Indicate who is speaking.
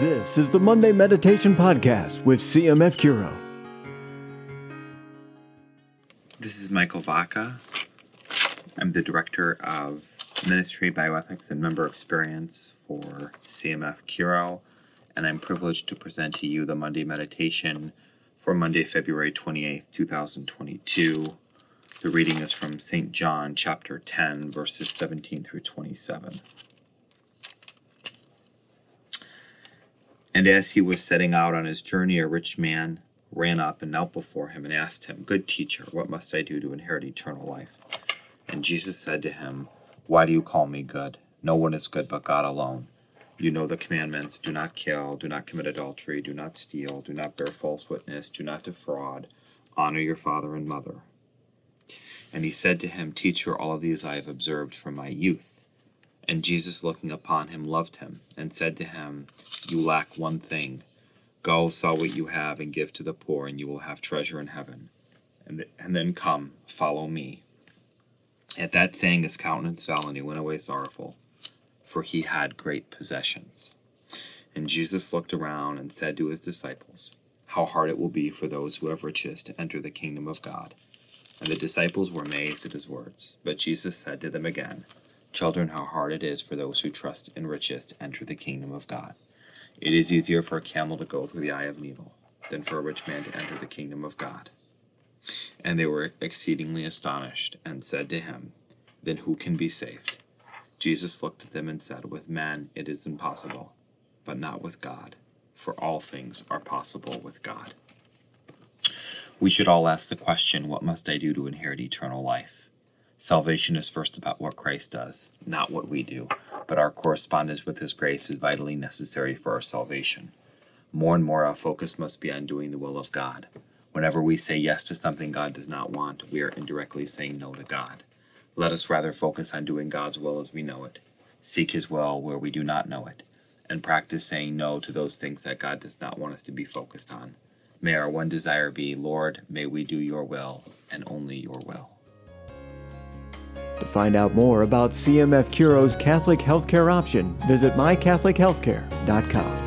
Speaker 1: This is the Monday Meditation Podcast with CMF Curo.
Speaker 2: This is Michael Vaca. I'm the Director of Ministry, Bioethics, and Member Experience for CMF Curo, and I'm privileged to present to you the Monday Meditation for Monday, February 28th, 2022. The reading is from St. John chapter 10, verses 17 through 27. And as he was setting out on his journey, a rich man ran up and knelt before him and asked him, Good teacher, what must I do to inherit eternal life? And Jesus said to him, Why do you call me good? No one is good but God alone. You know the commandments do not kill, do not commit adultery, do not steal, do not bear false witness, do not defraud, honor your father and mother. And he said to him, Teacher, all of these I have observed from my youth. And Jesus, looking upon him, loved him, and said to him, You lack one thing. Go, sell what you have, and give to the poor, and you will have treasure in heaven. And, and then come, follow me. At that saying, his countenance fell, and he went away sorrowful, for he had great possessions. And Jesus looked around and said to his disciples, How hard it will be for those who have riches to enter the kingdom of God. And the disciples were amazed at his words. But Jesus said to them again, Children, how hard it is for those who trust in riches to enter the kingdom of God. It is easier for a camel to go through the eye of a needle than for a rich man to enter the kingdom of God. And they were exceedingly astonished, and said to him, Then who can be saved? Jesus looked at them and said, With man it is impossible, but not with God, for all things are possible with God. We should all ask the question what must I do to inherit eternal life? Salvation is first about what Christ does, not what we do, but our correspondence with His grace is vitally necessary for our salvation. More and more, our focus must be on doing the will of God. Whenever we say yes to something God does not want, we are indirectly saying no to God. Let us rather focus on doing God's will as we know it, seek His will where we do not know it, and practice saying no to those things that God does not want us to be focused on. May our one desire be, Lord, may we do your will and only your will.
Speaker 1: To find out more about CMF Curo's Catholic healthcare option, visit mycatholichealthcare.com.